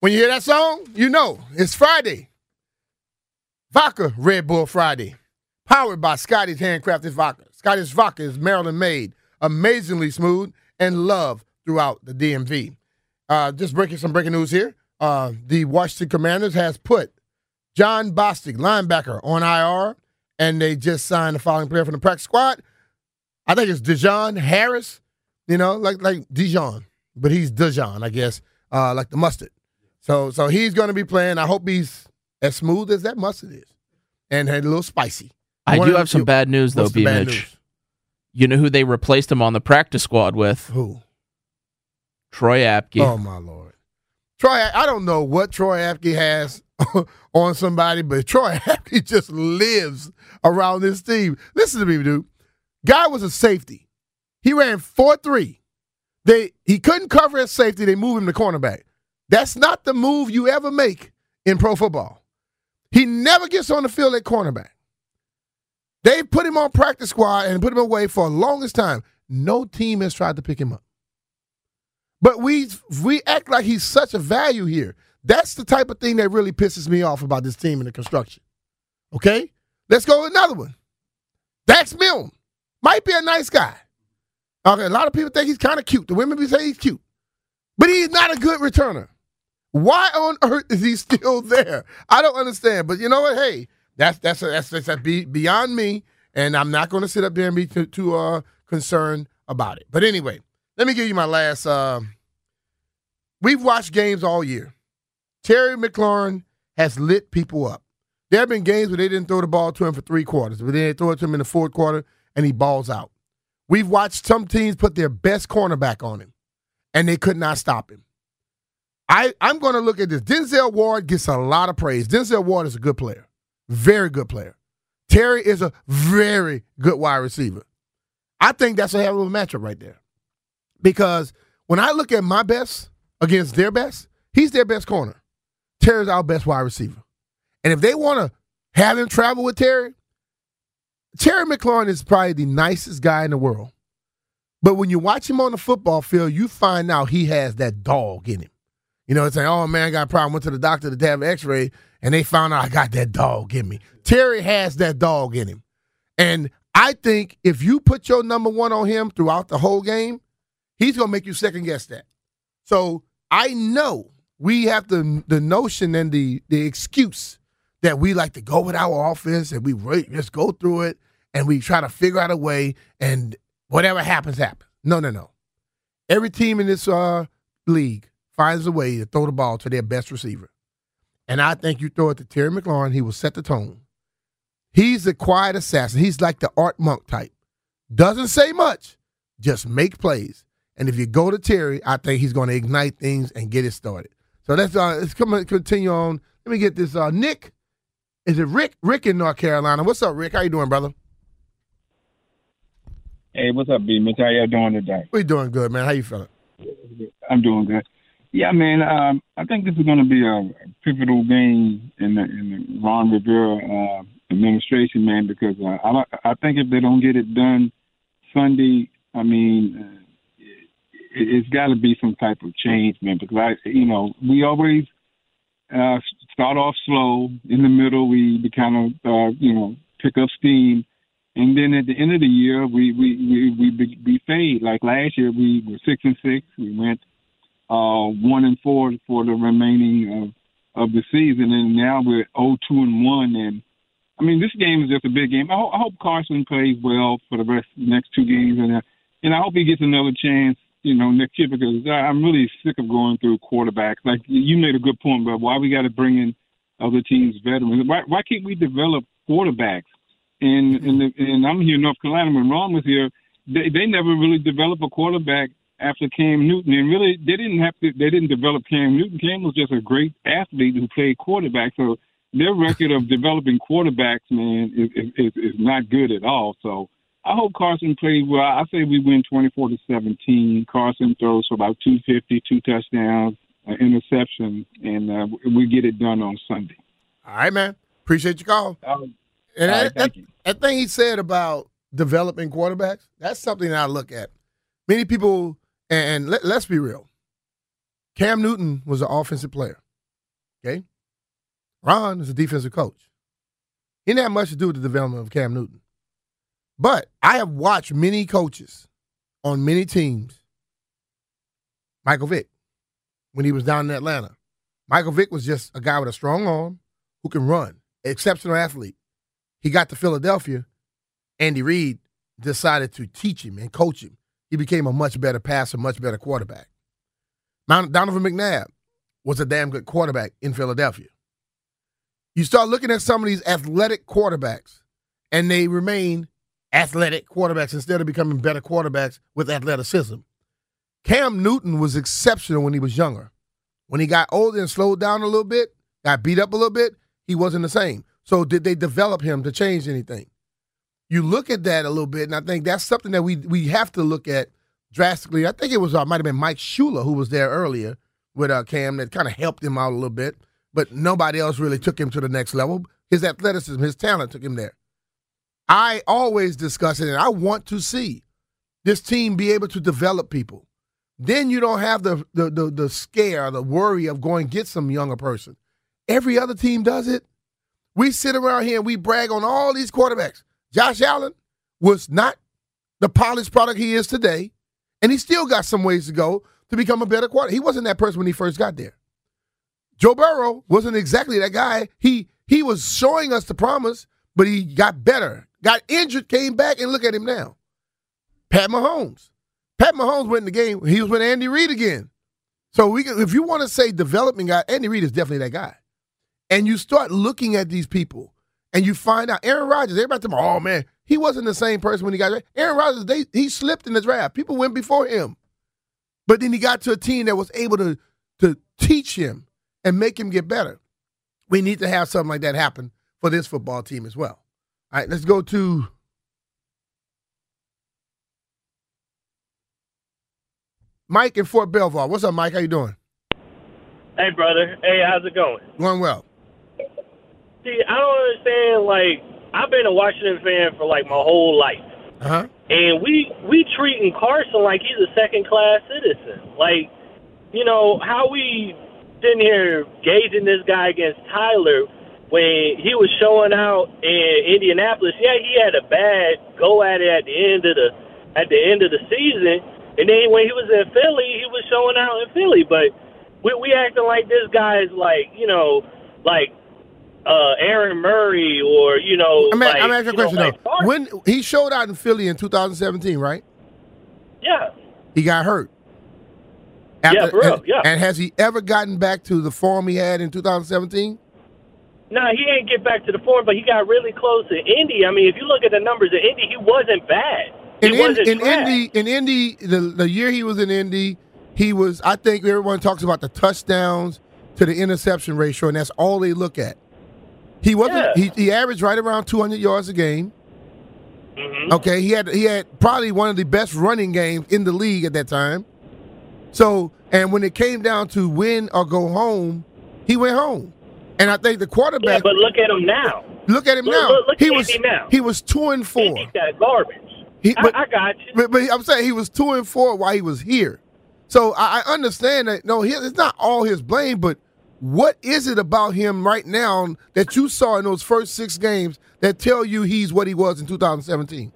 When you hear that song, you know it's Friday. Vodka Red Bull Friday. Powered by Scotty's Handcrafted Vodka. Scotty's Vodka is Maryland made, amazingly smooth, and loved throughout the DMV. Uh, just breaking some breaking news here. Uh, the Washington Commanders has put Jon Bostic, linebacker, on IR, and they just signed the following player from the practice squad. I think it's De'Jon Harris, you know, like like Dijon, but he's Dijon, I guess, uh, like the mustard. So so he's going to be playing. I hope he's as smooth as that mustard is, and a little spicy. I wanna do have some bad news though, B Mitch. news? You know who they replaced him on the practice squad with? Who? Troy Apke. Oh my lord, Troy! I don't know what Troy Apke has on somebody, but Troy Apke just lives around this team. Listen to me, dude. Guy was a safety. He ran four three. They he couldn't cover at safety. They moved him to cornerback. That's not the move you ever make in pro football. He never gets on the field at cornerback. They put him on practice squad and put him away for the longest time. No team has tried to pick him up. But we we act like he's such a value here. That's the type of thing that really pisses me off about this team in the construction. Okay? Let's go with another one. Dax Milne might be a nice guy. Okay, a lot of people think he's kind of cute. The women be saying he's cute. But he's not a good returner. Why on earth is he still there? I don't understand. But you know what? Hey, that's that's that's that's, that's be, beyond me, and I'm not going to sit up there and be too, too uh, concerned about it. But anyway, let me give you my last. Uh, we've watched games all year. Terry McLaurin has lit people up. There have been games where they didn't throw the ball to him for three quarters, but they throw it to him in the fourth quarter and he balls out. We've watched some teams put their best cornerback on him, and they could not stop him. I, I'm going to look at this. Denzel Ward gets a lot of praise. Denzel Ward is a good player, very good player. Terry is a very good wide receiver. I think that's a hell of a matchup right there. Because when I look at my best against their best, he's their best corner. Terry's our best wide receiver. And if they want to have him travel with Terry, Terry McLaurin is probably the nicest guy in the world. But when you watch him on the football field, you find out he has that dog in him. You know, it's like, oh man, I got a problem. Went to the doctor to have an x ray, and they found out I got that dog in me. Terry has that dog in him. And I think if you put your number one on him throughout the whole game, he's to make you second guess that. So I know we have the the notion and the the excuse that we like to go with our offense and we re- just go through it and we try to figure out a way and whatever happens happens. No, no, no. Every team in this uh, league finds a way to throw the ball to their best receiver. And I think you throw it to Terry McLaurin, he will set the tone. He's a quiet assassin. He's like the Art Monk type. Doesn't say much, just make plays. And if you go to Terry, I think he's going to ignite things and get it started. So let's uh, let's come continue on. Let me get this. Uh, Nick, is it Rick? Rick in North Carolina. What's up, Rick? How you doing, brother? Hey, what's up, B Mitch? How y'all doing today? We doing good, man. How you feeling? I'm doing good. Yeah, man. Um, I think this is going to be a pivotal game in the in the Ron Rivera uh, administration, man. Because uh, I I think if they don't get it done Sunday, I mean, uh, it, it's got to be some type of change, man. Because I, you know, we always uh, start off slow. In the middle, we, kind of uh, you know pick up steam, and then at the end of the year, we we we we, we fade. Like last year, we were six and six. We went one and four for the remaining of of the season, and now we're oh two and one. And I mean, this game is just a big game. I, ho- I hope Carson plays well for the rest next two games, and uh, and I hope he gets another chance. You know, next year because I, I'm really sick of going through quarterbacks. Like you made a good point, but why we got to bring in other teams' veterans? Why why can't we develop quarterbacks? And and the, and I'm here in North Carolina. When Ron was here, they they never really developed a quarterback after Cam Newton, and really they didn't have to. They didn't develop Cam Newton. Cam was just a great athlete who played quarterback. So their record of developing quarterbacks, man, is, is, is not good at all. So I hope Carson plays well. I say we win 24 to 17. Carson throws for about 250, two touchdowns, an interception, and uh, we get it done on Sunday. All right, man. Appreciate your call. Um, and that, right, that, that thing he said about developing quarterbacks, that's something I look at. Many people, and let, let's be real, Cam Newton was an offensive player. Okay? Ron is a defensive coach. He didn't have much to do with the development of Cam Newton. But I have watched many coaches on many teams. Michael Vick, when he was down in Atlanta. Michael Vick was just a guy with a strong arm who can run, exceptional athlete. He got to Philadelphia. Andy Reid decided to teach him and coach him. He became a much better passer, much better quarterback. Donovan McNabb was a damn good quarterback in Philadelphia. You start looking at some of these athletic quarterbacks, and they remain athletic quarterbacks instead of becoming better quarterbacks with athleticism. Cam Newton was exceptional when he was younger. When he got older and slowed down a little bit, got beat up a little bit, he wasn't the same. So did they develop him to change anything? You look at that a little bit, and I think that's something that we we have to look at drastically. I think it was uh, might have been Mike Shula who was there earlier with uh, Cam that kind of helped him out a little bit, but nobody else really took him to the next level. His athleticism, his talent took him there. I always discuss it, and I want to see this team be able to develop people. Then you don't have the the the, the scare, the worry of going get some younger person. Every other team does it. We sit around here and we brag on all these quarterbacks. Josh Allen was not the polished product he is today, and he still got some ways to go to become a better quarterback. He wasn't that person when he first got there. Joe Burrow wasn't exactly that guy. He he was showing us the promise, but he got better, got injured, came back, and look at him now. Pat Mahomes. Pat Mahomes went in the game. He was with Andy Reid again. So we, can, if you want to say development guy, Andy Reid is definitely that guy. And you start looking at these people, and you find out Aaron Rodgers. Everybody tell me, oh man, he wasn't the same person when he got there. Aaron Rodgers, they, he slipped in the draft. People went before him, but then he got to a team that was able to to teach him and make him get better. We need to have something like that happen for this football team as well. All right, let's go to Mike in Fort Belvoir. What's up, Mike? How you doing? Hey, brother. Hey, how's it going? Going well. See, I don't understand. Like, I've been a Washington fan for like my whole life, Uh huh. and we we treating Carson like he's a second class citizen. Like, you know how we sitting here gauging this guy against Tyler when he was showing out in Indianapolis. Yeah, he had a bad go at it at the end of the at the end of the season, and then when he was in Philly, he was showing out in Philly. But we we acting like this guy is like you know like uh Aaron Murray or you know. I'm, like, I'm asking a know, question like. When he showed out in Philly in 2017, right? yeah. He got hurt. Yeah, for real, and, yeah. and has he ever gotten back to the form he had in 2017? No, he ain't get back to the form, but he got really close to Indy. I mean, if you look at the numbers in Indy, he wasn't bad. He In, in, wasn't in. Indy, in Indy, the the year he was in Indy, he was. I think everyone talks about the touchdowns to the interception ratio, and that's all they look at. He wasn't. Yeah. He, he averaged right around 200 yards a game. Mhm. Okay, he had he had probably one of the best running games in the league at that time. So, and when it came down to win or go home, he went home. And I think the quarterback. Yeah, but look at him now. look at him look- now. look- look he at was now. he was two and He four. beat that garbage. He- but- I, I got you. But, but I'm saying he was two and four while he was here. So I, I understand that. No, he, it's not all his blame. But what is it about him right now that you saw in those first six games that tell you he's what he was in 2017?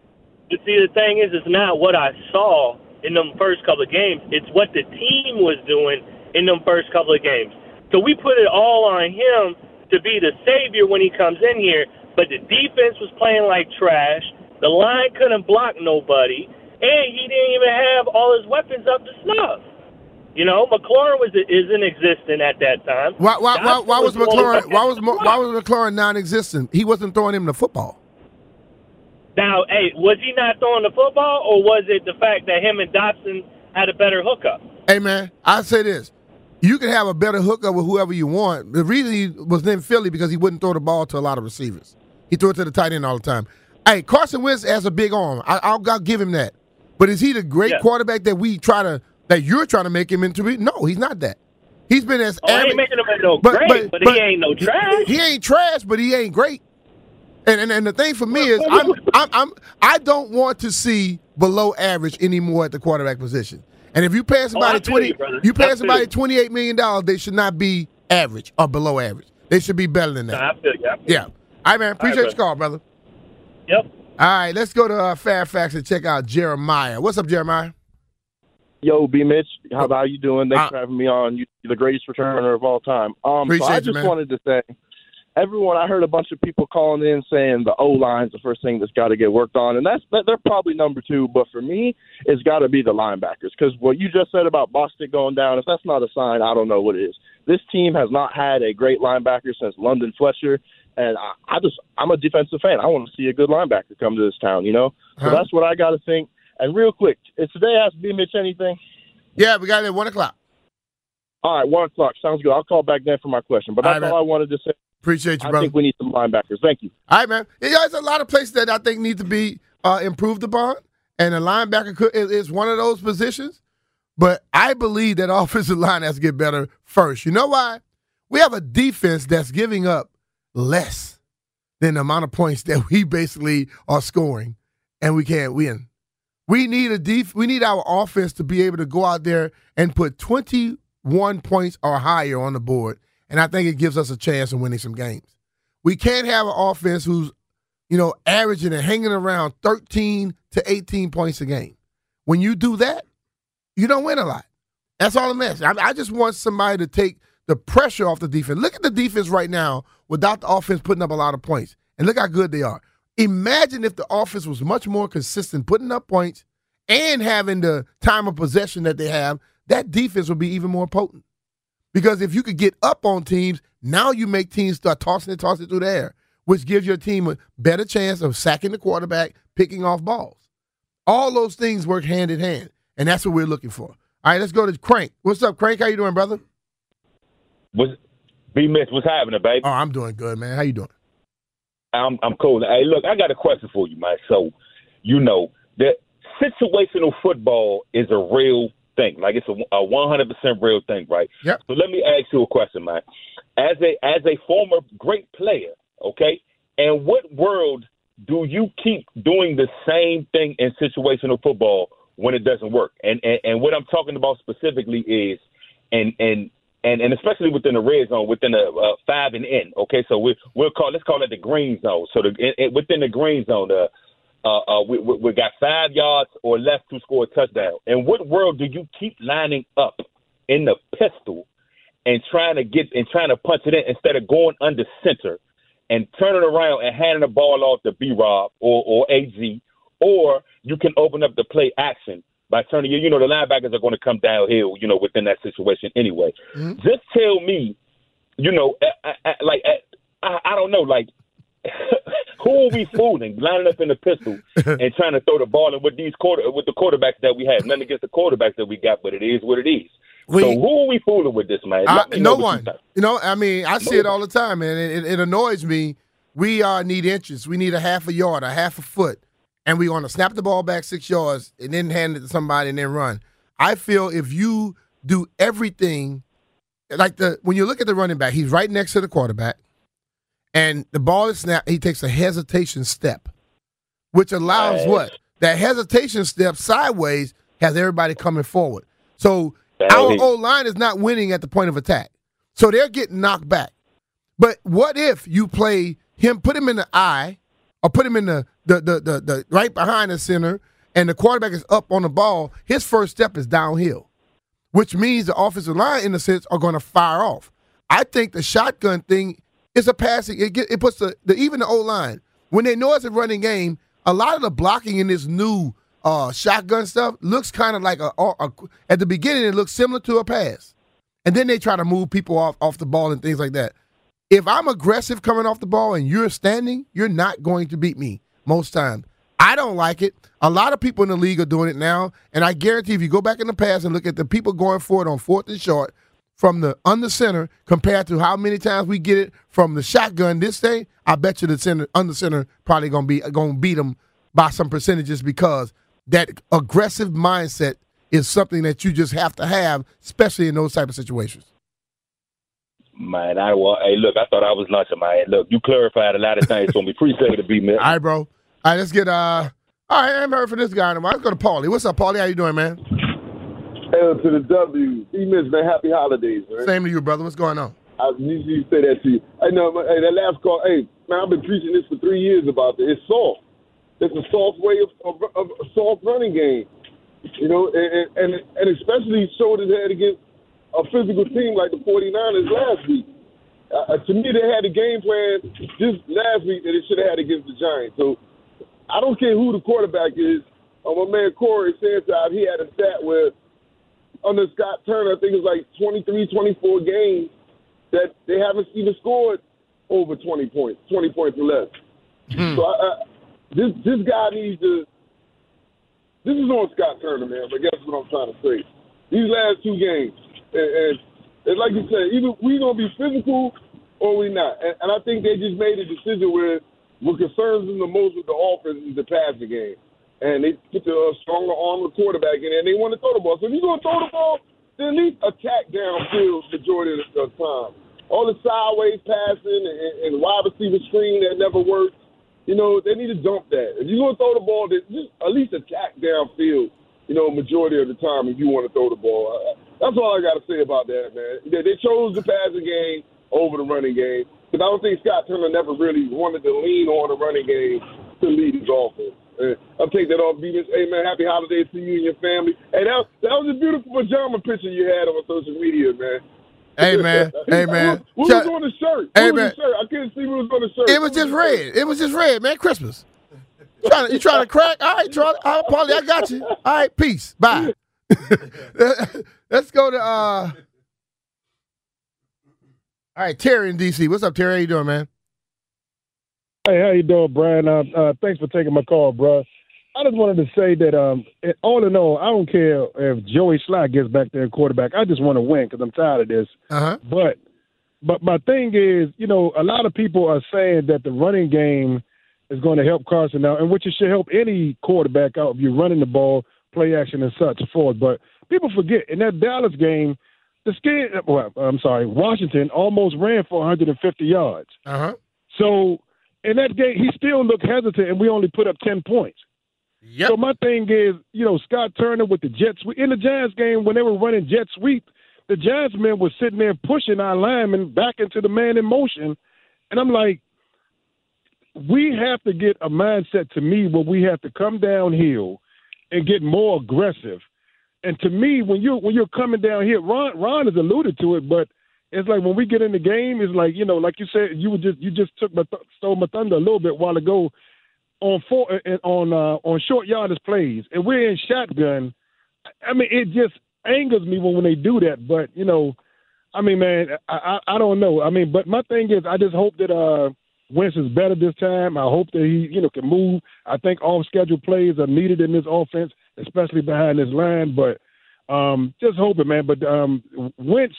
But see, the thing is, it's not what I saw in them first couple of games. It's what the team was doing in them first couple of games. So we put it all on him to be the savior when he comes in here. But the defense was playing like trash. The line couldn't block nobody, and he didn't even have all his weapons up to snuff. You know, McLaurin was isn't existent at that time. Why, why, why, why was only McLaurin? Why was why was McLaurin non-existent? He wasn't throwing him the football. Now, hey, was he not throwing the football, or was it the fact that him and Dotson had a better hookup? Hey man, I say this: you can have a better hookup with whoever you want. The reason he was in Philly because he wouldn't throw the ball to a lot of receivers. He threw it to the tight end all the time. Hey, Carson Wentz has a big arm. I, I'll, I'll give him that. But is he the great Yeah. quarterback that we try to that you're trying to make him into? be? No, he's not that. He's been as Oh, I ain't making him no great, but, he ain't no trash. He, ain't trash, but he ain't great. And and, and the thing for me is, I'm, I'm I'm I don't want to see below average anymore at the quarterback position. And if you pay somebody Oh, I feel twenty, you, you pay somebody twenty eight million dollars, they should not be average or below average. They should be better than that. I feel you. I feel Yeah. All right, man. Appreciate brother. your call, brother. Yep. All right, let's go to uh, Fairfax and check out Jeremiah. What's up, Jeremiah? Yo, B. Mitch, how about you doing? Thanks Uh, for having me on. You're the greatest returner of all time. Um, so I you, just man. wanted to say, everyone, I heard a bunch of people calling in saying the O line's the first thing that's got to get worked on, and that's that, they're probably number two. But for me, it's got to be the linebackers because what you just said about Bostic going down, if that's not a sign, I don't know what is. This team has not had a great linebacker since London Fletcher. And I, I just, I'm a defensive fan. I want to see a good linebacker come to this town, you know? So Huh? that's what I got to think. And real quick, is today Ask B. Mitch anything? Yeah, we got it at one o'clock. All right, one o'clock. Sounds good. I'll call back then for my question. But All that's right, all I wanted to say. Appreciate you, I brother. I think we need some linebackers. Thank you. All right, man. Yeah, there's a lot of places that I think need to be uh, improved upon, and a linebacker could, is one of those positions. But I believe that offensive line has to get better first. You know why? We have a defense that's giving up less than the amount of points that we basically are scoring, and we can't win. We need a def- We need our offense to be able to go out there and put 21 points or higher on the board, and I think it gives us a chance of winning some games. We can't have an offense who's, you know, averaging and hanging around 13 to 18 points a game. When you do that, you don't win a lot. That's all I'm asking. I, I just want somebody to take the pressure off the defense. Look at the defense right now without the offense putting up a lot of points. And look how good they are. Imagine if the offense was much more consistent, putting up points and having the time of possession that they have, that defense would be even more potent. Because if you could get up on teams, now you make teams start tossing it, tossing it through the air, which gives your team a better chance of sacking the quarterback, picking off balls. All those things work hand in hand, and that's what we're looking for. All right, let's go to Crank. What's up, Crank? How you doing, brother? What's B Mitch, what's happening, baby? Oh, I'm doing good, man. How you doing? I'm I'm cool. Hey, look, I got a question for you, man. So, you know that situational football is a real thing. Like it's a, a 100% real thing, right? Yep. So let me ask you a question, man. As a as a former great player, okay, and what world do you keep doing the same thing in situational football when it doesn't work? And and, and what I'm talking about specifically is, and and and, and especially within the red zone, within the uh, five and in. Okay, so we we'll call let's call it the green zone. So the in, in, within the green zone, the uh, uh, we, we, we got five yards or less to score a touchdown. In what world do you keep lining up in the pistol and trying to get and trying to punch it in instead of going under center and turning around and handing the ball off to B Rob or or AG, or you can open up the play action by turning you. You know the linebackers are going to come downhill. You know within that situation anyway. Just tell me, you know, I, I, like I, I don't know, like who are we fooling? Lining up in the pistol and trying to throw the ball in with these quarter with the quarterbacks that we have. Nothing against the quarterbacks that we got, but it is what it is. We- so who are we fooling with this man? I, no know one. You know, I mean, I see it all the time, man. It, it, it annoys me. We uh, need inches. We need a half a yard, a half a foot, and we're going to snap the ball back six yards and then hand it to somebody and then run. I feel if you do everything. Like the when you look at the running back, he's right next to the quarterback, and the ball is snapped. He takes a hesitation step, which allows Right. what that hesitation step sideways has everybody coming forward. So our Right. O line is not winning at the point of attack, so they're getting knocked back. But what if you play him, put him in the eye, or put him in the the the the, the right behind the center, and the quarterback is up on the ball? His first step is downhill, which means the offensive line, in a sense, are going to fire off. I think the shotgun thing is a passing. It get, it puts the, the even the O line when they know it's a running game. A lot of the blocking in this new uh, shotgun stuff looks kind of like a, a, a- at the beginning it looks similar to a pass, and then they try to move people off off the ball and things like that. If I'm aggressive coming off the ball and you're standing, you're not going to beat me most times. I don't like it. A lot of people in the league are doing it now, and I guarantee if you go back in the past and look at the people going for it on fourth and short from the under center compared to how many times we get it from the shotgun this day, I bet you the center under center probably gonna be gonna beat them by some percentages because that aggressive mindset is something that you just have to have, especially in those type of situations. Man, I well, hey, look, I thought I was lunching, man. Look, you clarified a lot of things for me. Appreciate it, B man. All right, bro. All right, let's get uh. All right, I haven't heard from this guy anymore. Let's go to Paulie. What's up, Paulie? How you doing, man? L to the W. E-Miss, man. Happy holidays, man. Same to you, brother. What's going on? I usually say that to you. I know, hey, that last call, hey, man, I've been preaching this for three years about this. It's soft. It's a soft way of, of, of a soft running game. You know, and, and, and especially showed his head against a physical team like the 49ers last week. Uh, to me, they had a game plan just last week that they should have had against the Giants. So I don't care who the quarterback is. Uh, my man Corey Sanside, he had a stat where under Scott Turner, I think it was like 23, 24 games that they haven't even scored over 20 points, 20 points or less. So I, I, this this guy needs to. This is on Scott Turner, man. But guess what I'm trying to say? These last two games, and, and, and like you said, either we gonna be physical or we not. And, and I think they just made a decision where what concerns them the most with the offense is the passing game. And they put the uh, stronger arm of the quarterback in there, and they want to throw the ball. So if you're going to throw the ball, then at least attack downfield the majority of the time. All the sideways passing and, and wide receiver screen that never works, you know, they need to dump that. If you're going to throw the ball, then just at least attack downfield, you know, majority of the time if you want to throw the ball. Uh, That's all I got to say about that, man. They chose the passing game over the running game. Because I don't think Scott Turner never really wanted to lean on the running game to lead his offense. Uh, I'll take that off, Beavis. Hey, man, happy holidays to you and your family. Hey, that, that was a beautiful pajama picture you had on social media, man. Hey man, hey man. What was on the shirt? Hey, what was man. the shirt? I couldn't see what was on the shirt. It was just red. It was just red, man. Christmas. Trying to, you trying to crack? All right, Charlie. All right, Paulie, I got you. All right, peace. Bye. Let's go to uh. All right, Terry in DC. What's up, Terry? How you doing, man? Hey, how you doing, Brian? Uh, uh, thanks for taking my call, bro. I just wanted to say that, um, all in all, I don't care if Joey Slye gets back there quarterback. I just want to win because I'm tired of this. Uh-huh. But, but my thing is, you know, a lot of people are saying that the running game is going to help Carson out, and which it should help any quarterback out if you're running the ball, play action, and such forth. But people forget in that Dallas game, the skin. Well, I'm sorry, Washington almost ran for 150 yards. Uh huh. So in that game, he still looked hesitant, and we only put up ten points. Yep. So my thing is, you know, Scott Turner with the Jets in the Giants game when they were running jet sweep, the Giants men were sitting there pushing our linemen back into the man in motion, and I'm like, we have to get a mindset to me where we have to come downhill and get more aggressive. And to me, when you when you're coming down here, Ron Ron has alluded to it, but it's like when we get in the game, it's like you know, like you said, you just you just took my th- stole my thunder a little bit while ago on four on uh, on short yardage plays, and we're in shotgun. I mean, it just angers me when when they do that. But you know, I mean, man, I I, I don't know. I mean, but my thing is, I just hope that uh Wentz is better this time. I hope that he you know can move. I think off schedule plays are needed in this offense, especially behind this line. But um just hoping, man. But um Wentz.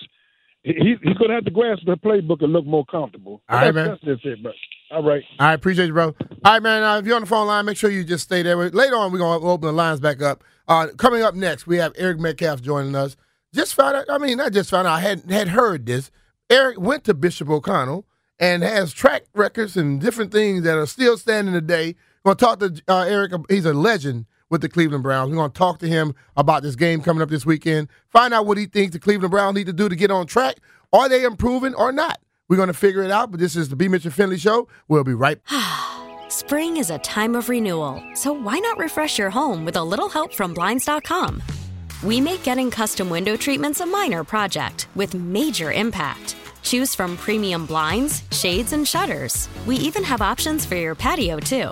He, he's going to have to grasp the playbook and look more comfortable. All right, that's, man. That's just it, but all right. I appreciate you, bro. All right, man. Uh, if you're on the phone line, make sure you just stay there. Later on, we're going to open the lines back up. Uh, coming up next, we have Eric Metcalf joining us. just found out. I mean, not just found out. I had had heard this. Eric went to Bishop O'Connell and has track records and different things that are still standing today. We're going to talk to uh, Eric. He's a legend with the Cleveland Browns. We're going to talk to him about this game coming up this weekend. Find out what he thinks the Cleveland Browns need to do to get on track. Are they improving or not? We're going to figure it out. But this is the B. Mitchell Finley Show. We'll be right. Back. Spring is a time of renewal, so why not refresh your home with a little help from Blinds.com? We make getting custom window treatments a minor project with major impact. Choose from premium blinds, shades, and shutters. We even have options for your patio, too.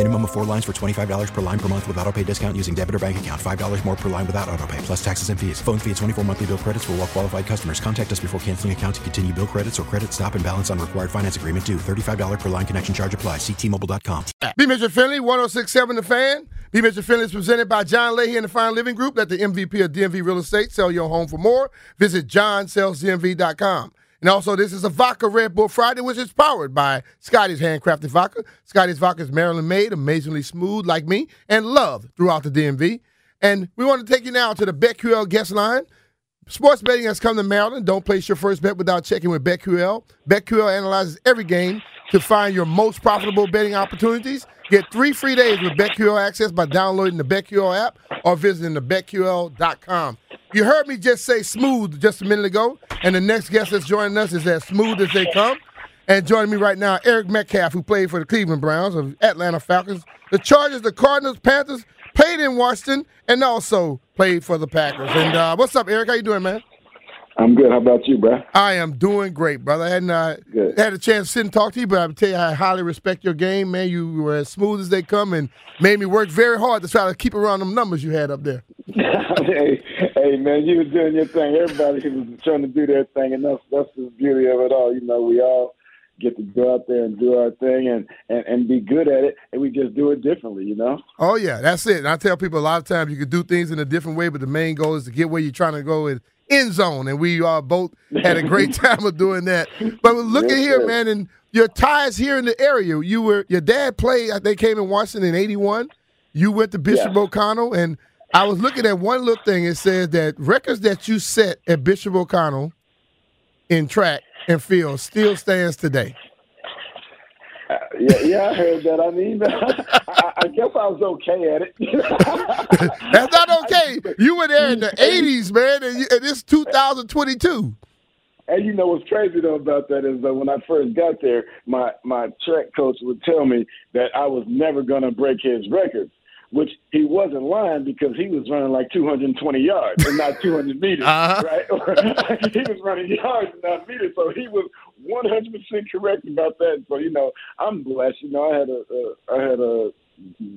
Minimum of four lines for $25 per line per month with auto pay discount using debit or bank account. $5 more per line without auto pay, plus taxes and fees. Phone fee at 24 monthly bill credits for all well qualified customers. Contact us before canceling account to continue bill credits or credit stop and balance on required finance agreement due. $35 per line connection charge apply. Ctmobile.com. B. Mitchell Finley, 1067 The Fan. B. Mitchell Finley is presented by John Leahy and the Fine Living Group. Let the MVP of DMV Real Estate sell your home for more. Visit johnsellsdmv.com. And also, this is a Vodka Red Bull Friday, which is powered by Scotty's Handcrafted Vodka. Scotty's Vodka is Maryland made, amazingly smooth like me, and loved throughout the DMV. And we want to take you now to the BetQL guest line. Sports betting has come to Maryland. Don't place your first bet without checking with BetQL. BetQL analyzes every game to find your most profitable betting opportunities. Get three free days with BetQL access by downloading the BetQL app or visiting the BetQL.com. You heard me just say smooth just a minute ago, and the next guest that's joining us is as smooth as they come. And joining me right now, Eric Metcalf, who played for the Cleveland Browns of Atlanta Falcons, the Chargers, the Cardinals, Panthers, played in Washington, and also played for the Packers. And uh, what's up, Eric? How you doing, man? I'm good. How about you, bro? I am doing great, brother. I hadn't uh, had a chance to sit and talk to you, but I tell you, I highly respect your game, man. You were as smooth as they come and made me work very hard to try to keep around them numbers you had up there. hey, hey, man, you was doing your thing. Everybody was trying to do their thing, and that's that's the beauty of it all. You know, we all get to go out there and do our thing and, and, and be good at it, and we just do it differently, you know? Oh, yeah, that's it. And I tell people a lot of times you can do things in a different way, but the main goal is to get where you're trying to go in end zone. And we uh, both had a great time of doing that. But look Yes, at here, sir. man, and your ties here in the area. You were your dad played. They came in Washington in '81. You went to Bishop O'Connell, and I was looking at one little thing. It says that records that you set at Bishop O'Connell in track and field still stands today. Uh, yeah, yeah, I heard that. I mean, I, I guess I was okay at it. That's not okay. You were there in the '80s, man, and, you, and it's 2022. And you know what's crazy though about that is that when I first got there, my my track coach would tell me that I was never gonna break his records, which he wasn't lying because he was running like 220 yards and not 200 meters, Uh-huh. right? he was running yards and not meters, so he was 100 percent correct about that. So you know, I'm blessed. You know, I had a, a I had a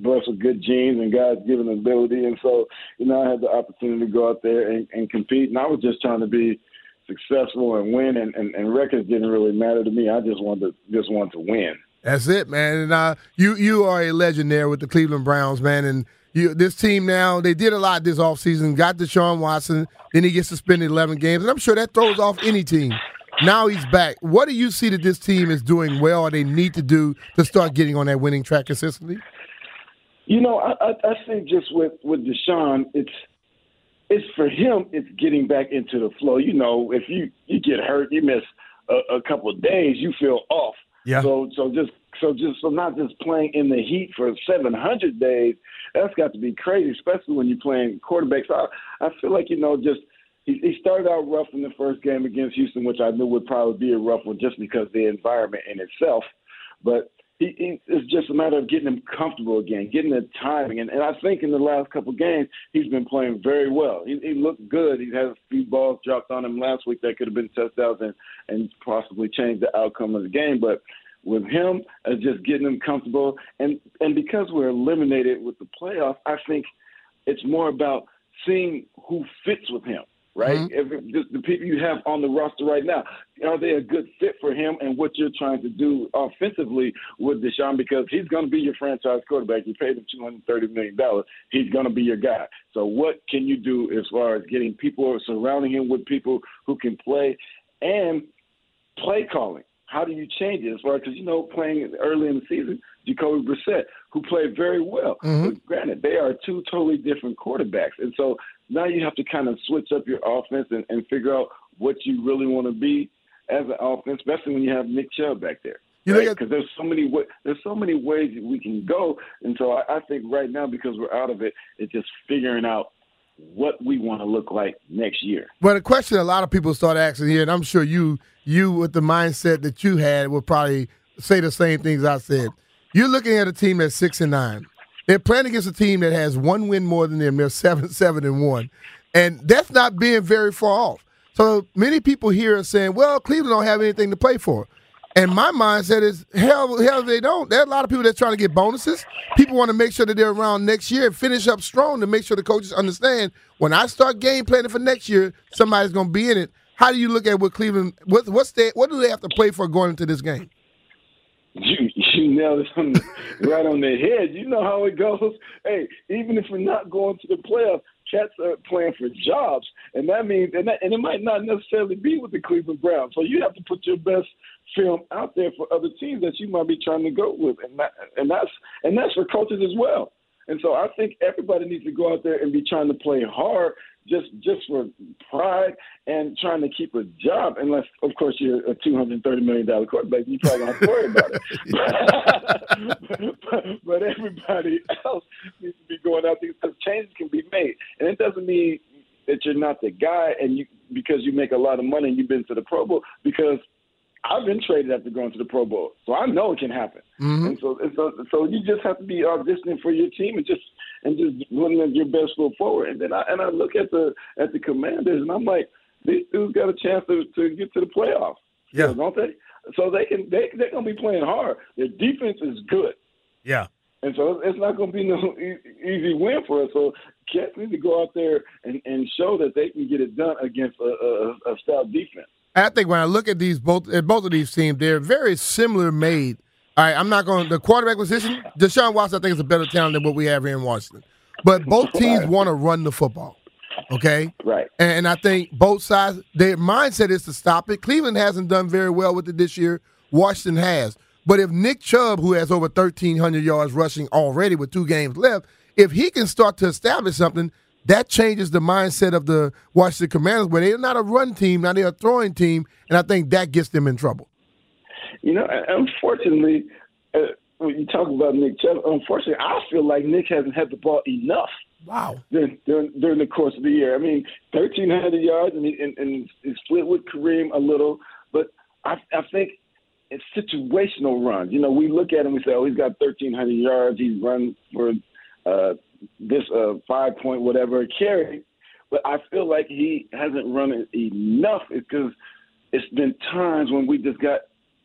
blessed with good genes and God's given ability, and so you know, I had the opportunity to go out there and, and compete, and I was just trying to be successful and win, and, and, and records didn't really matter to me. I just wanted to just wanted to win. That's it, man. And uh, you you are a legend there with the Cleveland Browns, man. And You, this team now, they did a lot this offseason, got Deshaun Watson, then he gets suspended 11 games, and I'm sure that throws off any team. Now he's back. What do you see that this team is doing well or they need to do to start getting on that winning track consistently? You know, I, I, I think just with, with Deshaun, it's it's for him, it's getting back into the flow. You know, if you, you get hurt, you miss a, a couple of days, you feel off. Yeah. So so just so just so not just playing in the heat for 700 days. That's got to be crazy, especially when you're playing quarterbacks. I I feel like you know just he, he started out rough in the first game against Houston, which I knew would probably be a rough one just because the environment in itself. But he, he, it's just a matter of getting him comfortable again, getting the timing. And, and I think in the last couple of games, he's been playing very well. He, he looked good. He had a few balls dropped on him last week that could have been touchdowns and, and possibly changed the outcome of the game. But with him, it's just getting him comfortable. And, and because we're eliminated with the playoffs, I think it's more about seeing who fits with him right? Mm-hmm. If the, the people you have on the roster right now, are they a good fit for him and what you're trying to do offensively with Deshaun? Because he's going to be your franchise quarterback. You paid him $230 million. He's going to be your guy. So what can you do as far as getting people surrounding him with people who can play and play calling? How do you change it as far because you know playing early in the season, Jacoby Brissett, who played very well. Mm-hmm. But granted, they are two totally different quarterbacks, and so now you have to kind of switch up your offense and, and figure out what you really want to be as an offense, especially when you have Nick Chubb back there. Because right? there's so many wa- there's so many ways that we can go, and so I, I think right now because we're out of it, it's just figuring out what we want to look like next year. Well, the question a lot of people start asking here, and I'm sure you you with the mindset that you had will probably say the same things I said. You're looking at a team that's six and nine. They're playing against a team that has one win more than them. They're seven, seven, and one, and that's not being very far off. So many people here are saying, "Well, Cleveland don't have anything to play for." And my mindset is, hell, hell, they don't. There are a lot of people that's trying to get bonuses. People want to make sure that they're around next year and finish up strong to make sure the coaches understand when I start game planning for next year, somebody's going to be in it. How do you look at what Cleveland? What, what's they, What do they have to play for going into this game? You you nailed it right on the head. You know how it goes. Hey, even if we're not going to the playoffs, cats are playing for jobs, and that means and that, and it might not necessarily be with the Cleveland Browns. So you have to put your best film out there for other teams that you might be trying to go with, and that, and that's and that's for coaches as well. And so I think everybody needs to go out there and be trying to play hard just just for pride and trying to keep a job. Unless, of course, you're a two hundred thirty million dollar quarterback, you probably don't have to worry about it. but, but, but everybody else needs to be going out there because changes can be made, and it doesn't mean that you're not the guy and you because you make a lot of money and you've been to the Pro Bowl because I've been traded after going to the Pro Bowl, so I know it can happen. Mm-hmm. And so, and so, so you just have to be auditioning for your team and just and just putting your best foot forward. And then I and I look at the at the Commanders, and I'm like, these dudes got a chance to to get to the playoffs. Yeah, don't they? So they can they they're gonna be playing hard. Their defense is good. Yeah. And so it's not going to be no easy win for us. So cats need to go out there and, and show that they can get it done against a, a, a stout defense. I think when I look at these both at both of these teams, they're very similar made. All right, I'm not going to, the quarterback position. Deshaun Watson, I think, is a better talent than what we have here in Washington. But both teams want to run the football. Okay, right. And, and I think both sides, their mindset is to stop it. Cleveland hasn't done very well with it this year. Washington has. But if Nick Chubb, who has over 1,300 yards rushing already with two games left, if he can start to establish something, that changes the mindset of the Washington Commanders, where they're not a run team, now they're a throwing team, and I think that gets them in trouble. You know, unfortunately, uh, when you talk about Nick Chubb, unfortunately, I feel like Nick hasn't had the ball enough. Wow. During, during, during the course of the year. I mean, 1,300 yards, and, he, and, and split with Kareem a little, but I, I think it's situational runs. You know, we look at him we say, oh, he's got 1,300 yards. He's run for uh, this uh, five point whatever carry, but I feel like he hasn't run it enough because it's been times when we just got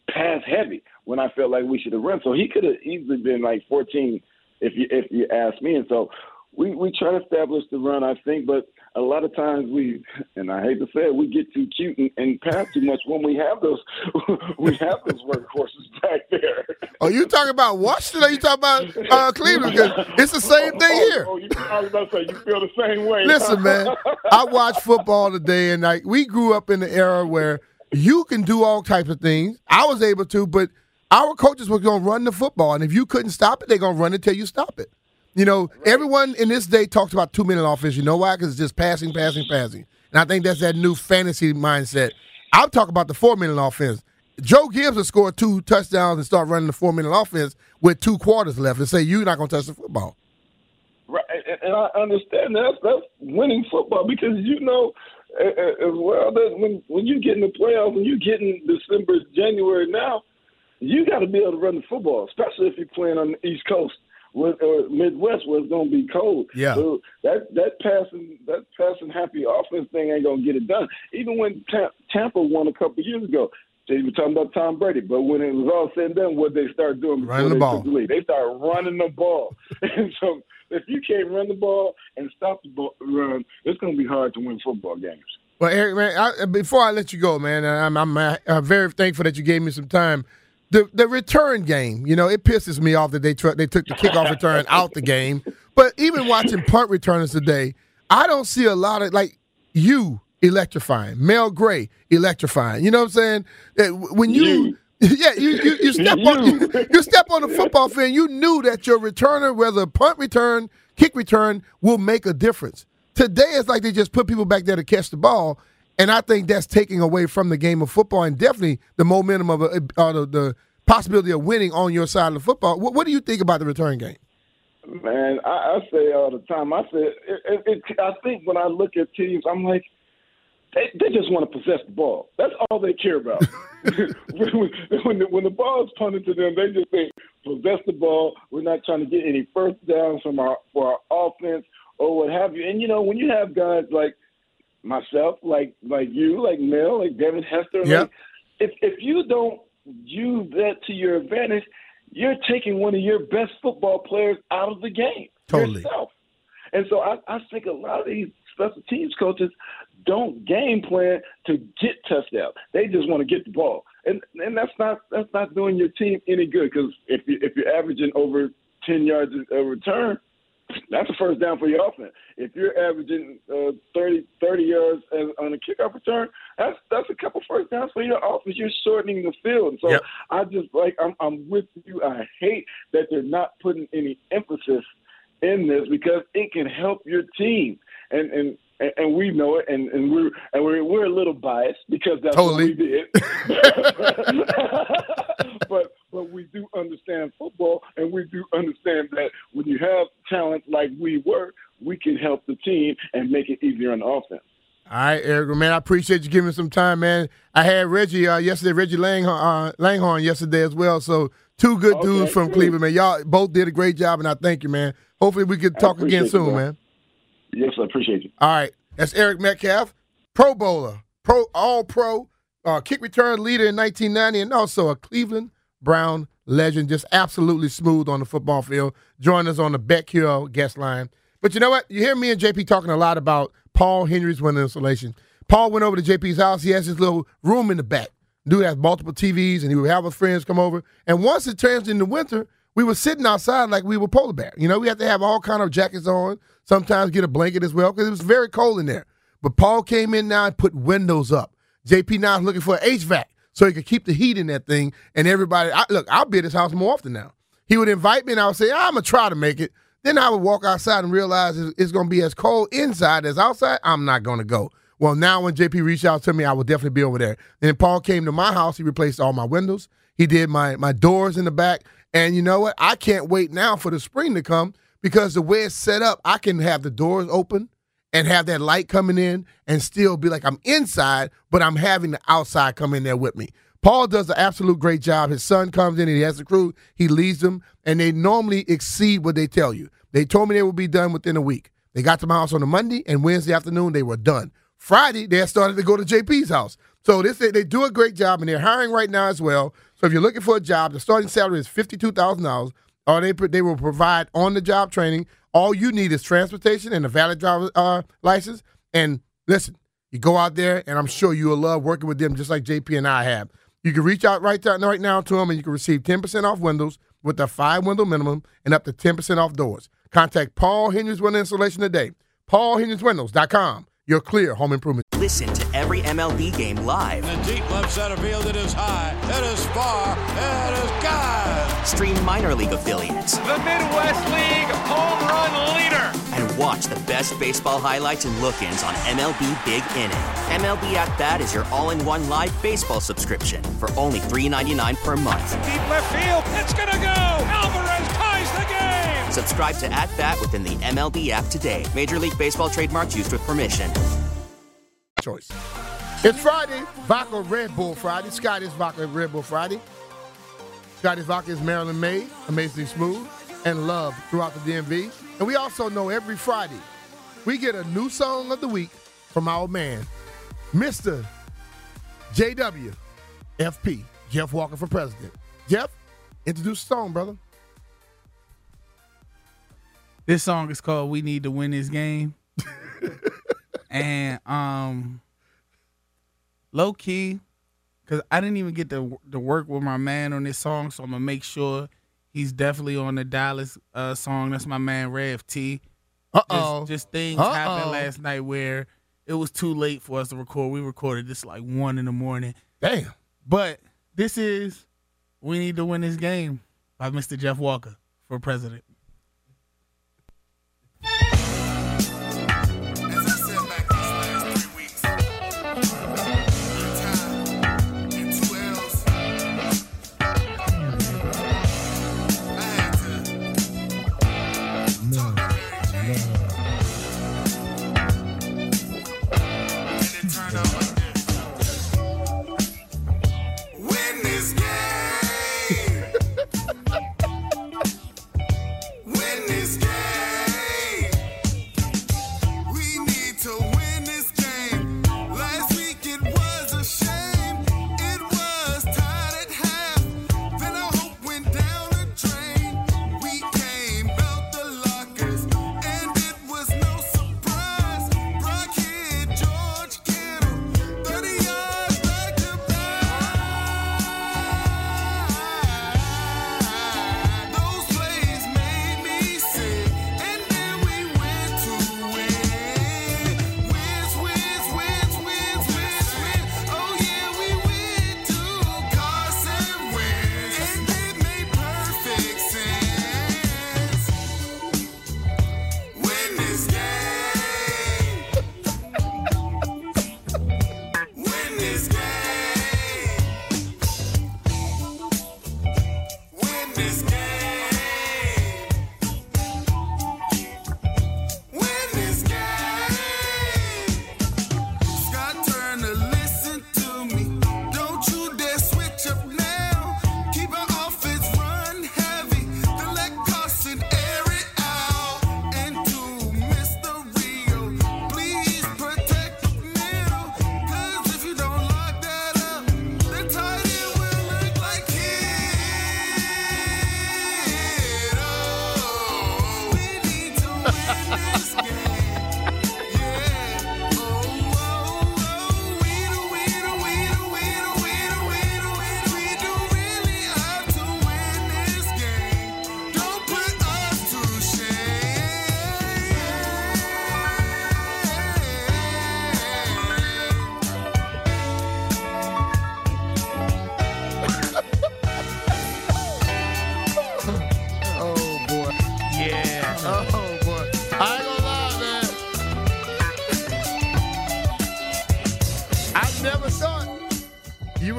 pass heavy when I felt like we should have run. So he could have easily been like 14 if you if you ask me. And so we we try to establish the run, I think, but a lot of times we, and I hate to say it, we get too cute and, and pass too much when we have those we have those workhorses back there. Are you talking about Washington? Or are you talking about uh, Cleveland? 'Cause it's the same thing oh, here. Oh, you, I was about to say you feel the same way. Listen, man, I watch football today, and like we grew up in the era where you can do all types of things. I was able to, but our coaches were going to run the football, and if you couldn't stop it, they're going to run it till you stop it. You know, everyone in this day talks about two minute offense. You know why? Because it's just passing, passing, passing. And I think that's that new fantasy mindset. I'm talking about the four minute offense. Joe Gibbs will score two touchdowns and start running the four minute offense with two quarters left and say you're not going to touch the football. Right, and- I understand that. That's, winning football because you know as well that when when you get in the playoffs, when you get in December, January now, you got to be able to run the football, especially if you're playing on the East Coast where, or Midwest where it's going to be cold. Yeah. So that that passing that passing happy offense thing ain't going to get it done. Even when Ta- Tampa won a couple years ago. They were talking about Tom Brady, but when it was all said and done, what they started doing Running the ball. the they started running the ball. and so if you can't run the ball and stop the ball, run, it's going to be hard to win football games. Well, Eric, man, I, before I let you go, man, I'm, I'm uh, uh, very thankful that you gave me some time. The the return game, you know, it pisses me off that they tr- they took the kickoff return out the game. But even watching punt returners today, I don't see a lot of like you electrifying, Mel Gray electrifying. You know what I'm saying? Eh, when you, yeah, you, you you step on you step on the football field, you knew that your returner, whether punt return, kick return, will make a difference. Today it's like they just put people back there to catch the ball, and I think that's taking away from the game of football and definitely the momentum of a, uh, the, the possibility of winning on your side of the football. What, what do you think about the return game? Man, I, I say all the time. I say, it, it, it, I think when I look at teams, I'm like, they, they just want to possess the ball. That's all they care about. when, when, the, when the ball is punted to them, they just think possess the ball. We're not trying to get any first downs from our for our offense or what have you. And you know, when you have guys like myself, like like you, like Mel, like Devin Hester, Yeah. like, if if you don't use that to your advantage, you're taking one of your best football players out of the game Totally. yourself. And so I, I think a lot of these special teams coaches don't game plan to get touchdowns. They just want to get the ball, and and that's not that's not doing your team any good because if you if you're averaging over ten yards a return, that's a first down for your offense. If you're averaging uh, 30, 30 yards as, on a kickoff return, that's that's a couple first downs for your offense. You're shortening the field. So Yep. I just like I'm I'm with you. I hate that they're not putting any emphasis in this because it can help your team. And and and- we know it, and, and we're and we're we're a little biased because that's Totally. what we did. but but we do understand football, and we do understand that when you have talent like we were, we can help the team and make it easier on the offense. All right, Eric, man, I appreciate you giving me some time, man. I had Reggie uh, yesterday, Reggie Langhorne, uh, Langhorne yesterday as well. So two good Okay, dudes from. Cleveland, man. Y'all both did a great job, and I thank you, man. Hopefully we can talk again appreciate you, soon, man. Yes, I appreciate you. All right, that's Eric Metcalf, Pro Bowler, Pro All Pro, uh, kick return leader in 1990, and also a Cleveland Brown legend. Just absolutely smooth on the football field. Join us on the Hill guest line. But you know what? You hear me and JP talking a lot about Paul Henry's window installation. Paul went over to JP's house. He has his little room in the back. Dude has multiple TVs, and he would have his friends come over. And once it turns into winter, we were sitting outside like we were polar bear. You know, we had to have all kind of jackets on. Sometimes get a blanket as well because it was very cold in there. But Paul came in now and put windows up. JP now is looking for HVAC so he could keep the heat in that thing. And everybody, I, look, I'll be at his house more often now. He would invite me and I would say, I'm to try to make it. Then I would walk outside and realize it's, it's to be as cold inside as outside. I'm not to go. Well, now when JP reached out to me, I will definitely be over there. Then Paul came to my house. He replaced all my windows. He did my my doors in the back. And you know what? I can't wait now for the spring to come because the way it's set up, I can have the doors open and have that light coming in and still be like I'm inside, but I'm having the outside come in there with me. Paul does an absolute great job. His son comes in and he has the crew, he leads them, and they normally exceed what they tell you. They told me they would be done within a week. They got to my house on a Monday, and Wednesday afternoon they were done. Friday, they started to go to JP's house. So this they, do a great job, and they're hiring right now as well. So if you're looking for a job, the starting salary is fifty-two thousand dollars. Or they they will provide on the job training. All you need is transportation and a valid driver uh, license. And listen, you go out there, and I'm sure you will love working with them, just like JP and I have. You can reach out right, there, right now to them and you can receive 10% off windows with a five window minimum and up to 10% off doors. Contact Paul Henry's Window Installation today. PaulHenry'sWindows.com. Your clear home improvement. Listen to every MLB game live. In the deep left center field, it is high, it is far, it is God. Stream minor league affiliates. The Midwest League home run leader. And watch the best baseball highlights and look ins on MLB Big Inning. MLB At Bat is your all in one live baseball subscription for only $3.99 per month. Deep left field, it's going to go. Alvarez ties the game. Subscribe to At Bat within the MLB app today. Major League Baseball trademarks used with permission. Choice. It's Friday, Vodka Red Bull Friday. Scotty's Vodka Red Bull Friday. Scotty's Vodka is Maryland made, amazingly smooth, and loved throughout the DMV. And we also know every Friday we get a new song of the week from our man, Mr. JW FP, Jeff Walker for President. Jeff, introduce the song, brother. This song is called "We Need to Win This Game," and um, low key, because I didn't even get to to work with my man on this song, so I'm gonna make sure he's definitely on the Dallas uh, song. That's my man Rev T. Uh oh. Just, just things Uh-oh. happened last night where it was too late for us to record. We recorded this like one in the morning. Damn. But this is "We Need to Win This Game" by Mr. Jeff Walker for president.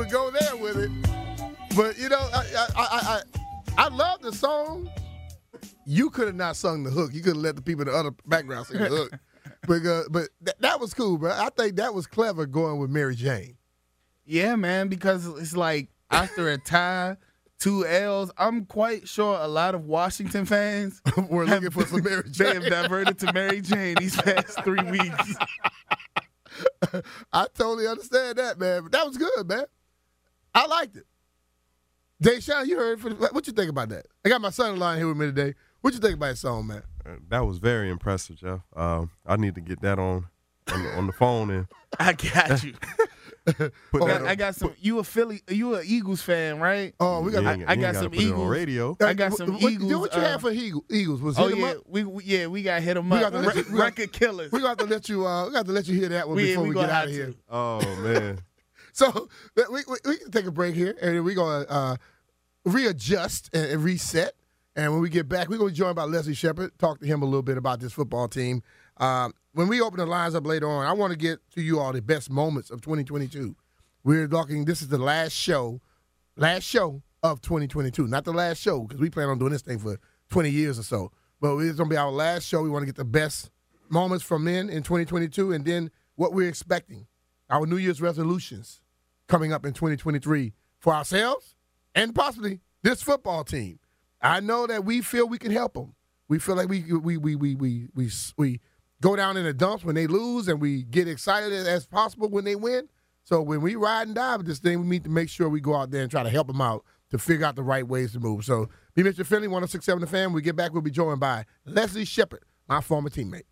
Go there with it, but you know, I I I I, I love the song. You could have not sung the hook. You could have let the people in the other background sing the hook. But uh, but th- that was cool, bro. I think that was clever going with Mary Jane. Yeah, man, because it's like after a tie, two L's, I'm quite sure a lot of Washington fans We're looking for some Mary Jane. They have diverted to Mary Jane these past three weeks. I totally understand that, man. But that was good, man. I liked it. Deshaun, you heard for what you think about that? I got my son-in-law here with me today. What you think about that song, man? Uh, That was very impressive, Jeff. Um, I need to get that on on, on the phone and I got you. I got, I got some. You a Philly? You a Eagles fan, right? Oh, we got. I, I got some Eagles. radio. I got some What, Eagles. what you uh, have for Eagle, Eagles? Was Oh yeah, we, we yeah we got hit them up. got to let Re- you- we got- record killers. We got to let you. Uh, we got to let you hear that one We- before we we, get out of here. Oh man. So we, we, we can take a break here, and we're gonna uh, readjust and, reset. And when we get back, we're gonna be joined by Leslie Shepherd. Talk to him a little bit about this football team. Um, when we open the lines up later on, I want to get to you all the best moments of 2022. We're talking. This is the last show, last show of 2022, not the last show because we plan on doing this thing for 20 years or so. But it's gonna be our last show. We want to get the best moments from men in 2022, and then what we're expecting, our New Year's resolutions coming up in 2023 for ourselves and possibly this football team. I know that we feel we can help them. We feel like we we we we we we, we go down in the dumps when they lose, and we get excited as possible when they win. So when we ride and die with this thing, we need to make sure we go out there and try to help them out to figure out the right ways to move. So be Mr. Finley, 1067 The Fan. When we get back, we'll be joined by Leslie Shepherd, my former teammate.